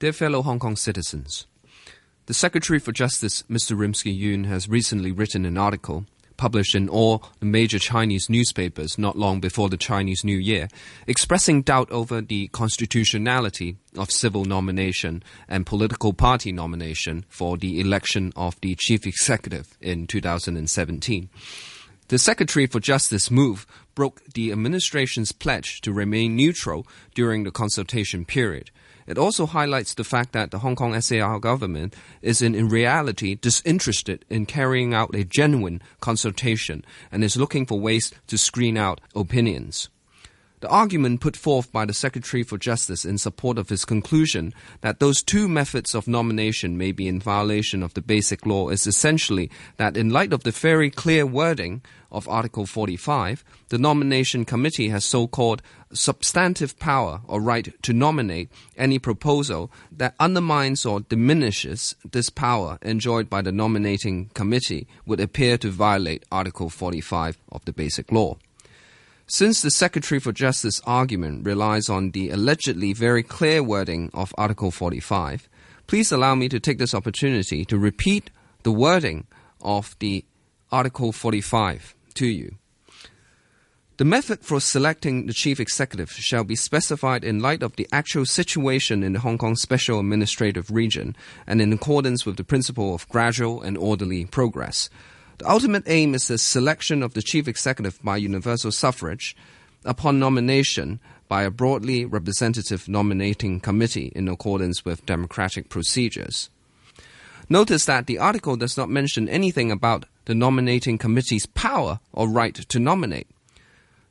Dear fellow Hong Kong citizens, the Secretary for Justice, Mr. Rimsky Yuen, has recently written an article published in all the major Chinese newspapers not long before the Chinese New Year, expressing doubt over the constitutionality of civil nomination and political party nomination for the election of the chief executive in 2017. The Secretary for Justice move broke the administration's pledge to remain neutral during the consultation period. It also highlights the fact that the Hong Kong SAR government is in, in reality disinterested in carrying out a genuine consultation and is looking for ways to screen out opinions. The argument put forth by the Secretary for Justice in support of his conclusion that those two methods of nomination may be in violation of the Basic Law is essentially that, in light of the very clear wording of Article 45, the nomination committee has so called substantive power or right to nominate any proposal that undermines or diminishes this power enjoyed by the nominating committee would appear to violate Article 45 of the Basic Law. Since the Secretary for Justice argument relies on the allegedly very clear wording of Article 45, please allow me to take this opportunity to repeat the wording of the Article 45 to you. The method for selecting the chief executive shall be specified in light of the actual situation in the Hong Kong Special Administrative Region and in accordance with the principle of gradual and orderly progress. The ultimate aim is the selection of the chief executive by universal suffrage upon nomination by a broadly representative nominating committee in accordance with democratic procedures. Notice that the article does not mention anything about the nominating committee's power or right to nominate.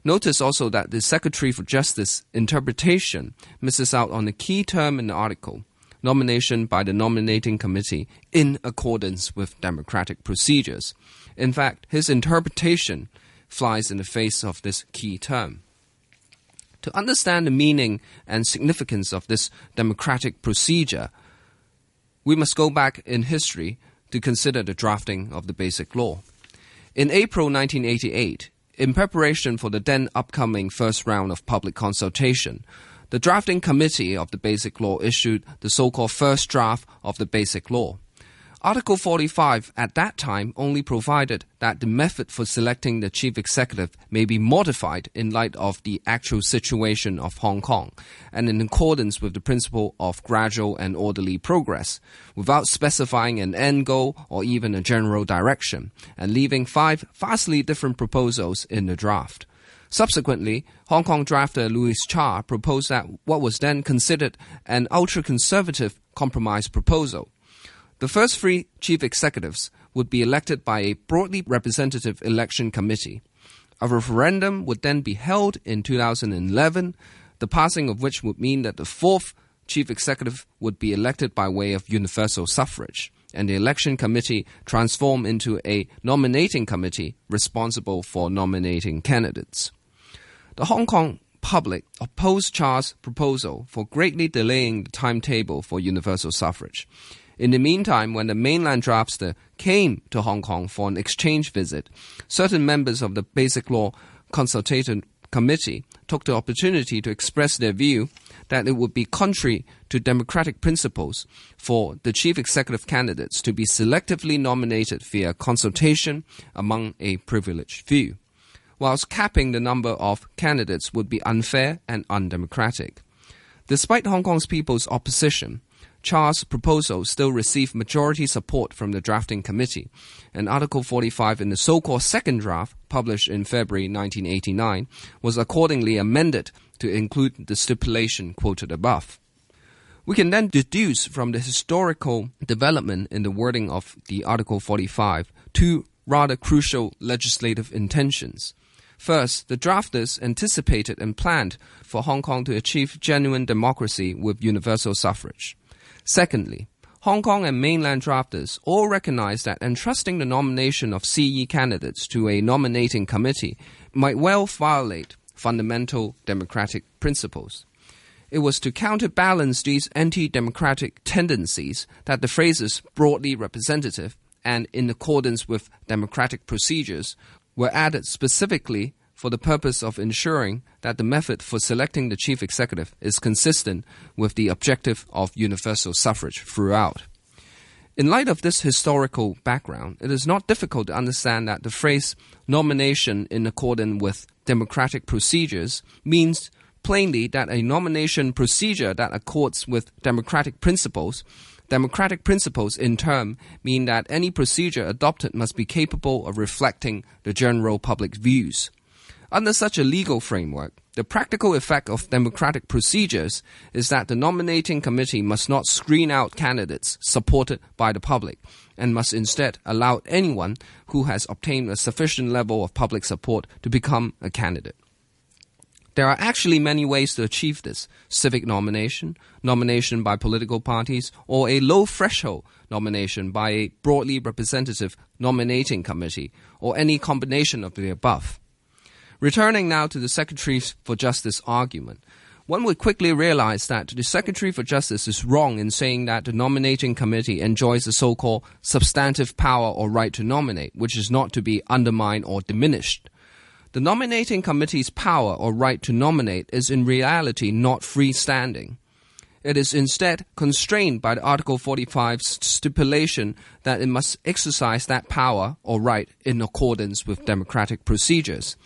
Notice also that the Secretary for Justice interpretation misses out on a key term in the article nomination by the nominating committee in accordance with democratic procedures. In fact, his interpretation flies in the face of this key term. To understand the meaning and significance of this democratic procedure, we must go back in history to consider the drafting of the Basic Law. In April 1988, in preparation for the then upcoming first round of public consultation, the drafting committee of the Basic Law issued the so called first draft of the Basic Law. Article 45 at that time only provided that the method for selecting the chief executive may be modified in light of the actual situation of Hong Kong and in accordance with the principle of gradual and orderly progress, without specifying an end goal or even a general direction, and leaving five vastly different proposals in the draft. Subsequently, Hong Kong drafter Louis Cha proposed that what was then considered an ultra conservative compromise proposal. The first three chief executives would be elected by a broadly representative election committee. A referendum would then be held in 2011, the passing of which would mean that the fourth chief executive would be elected by way of universal suffrage, and the election committee transform into a nominating committee responsible for nominating candidates. The Hong Kong public opposed Cha's proposal for greatly delaying the timetable for universal suffrage. In the meantime, when the mainland draftster came to Hong Kong for an exchange visit, certain members of the Basic Law Consultation Committee took the opportunity to express their view that it would be contrary to democratic principles for the chief executive candidates to be selectively nominated via consultation among a privileged few whilst capping the number of candidates would be unfair and undemocratic. Despite Hong Kong's people's opposition, Cha's proposal still received majority support from the drafting committee, and Article 45 in the so called second draft, published in February 1989, was accordingly amended to include the stipulation quoted above. We can then deduce from the historical development in the wording of the Article 45 two rather crucial legislative intentions. First, the drafters anticipated and planned for Hong Kong to achieve genuine democracy with universal suffrage. Secondly, Hong Kong and mainland drafters all recognized that entrusting the nomination of CE candidates to a nominating committee might well violate fundamental democratic principles. It was to counterbalance these anti democratic tendencies that the phrases broadly representative and in accordance with democratic procedures were added specifically for the purpose of ensuring that the method for selecting the chief executive is consistent with the objective of universal suffrage throughout. In light of this historical background, it is not difficult to understand that the phrase nomination in accordance with democratic procedures means plainly that a nomination procedure that accords with democratic principles. Democratic principles, in turn, mean that any procedure adopted must be capable of reflecting the general public views. Under such a legal framework, the practical effect of democratic procedures is that the nominating committee must not screen out candidates supported by the public and must instead allow anyone who has obtained a sufficient level of public support to become a candidate. There are actually many ways to achieve this civic nomination, nomination by political parties, or a low threshold nomination by a broadly representative nominating committee, or any combination of the above. Returning now to the Secretary for Justice argument, one would quickly realize that the Secretary for Justice is wrong in saying that the nominating committee enjoys the so called substantive power or right to nominate, which is not to be undermined or diminished. The nominating committee's power or right to nominate is in reality not freestanding. It is instead constrained by the Article 45's stipulation that it must exercise that power or right in accordance with democratic procedures.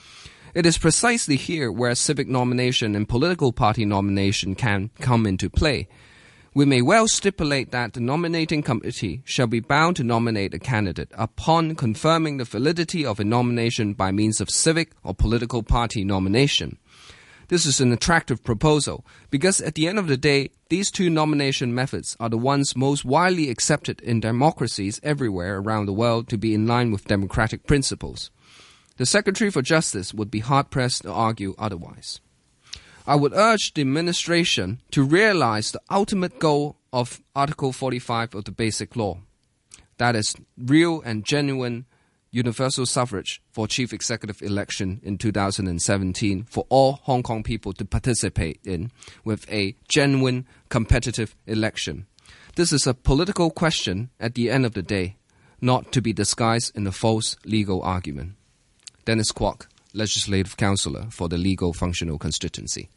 It is precisely here where civic nomination and political party nomination can come into play. We may well stipulate that the nominating committee shall be bound to nominate a candidate upon confirming the validity of a nomination by means of civic or political party nomination. This is an attractive proposal because at the end of the day, these two nomination methods are the ones most widely accepted in democracies everywhere around the world to be in line with democratic principles. The Secretary for Justice would be hard pressed to argue otherwise. I would urge the administration to realize the ultimate goal of Article 45 of the Basic Law that is, real and genuine universal suffrage for chief executive election in 2017 for all Hong Kong people to participate in with a genuine competitive election. This is a political question at the end of the day, not to be disguised in a false legal argument. Dennis Kwok, Legislative Councillor for the Legal Functional Constituency.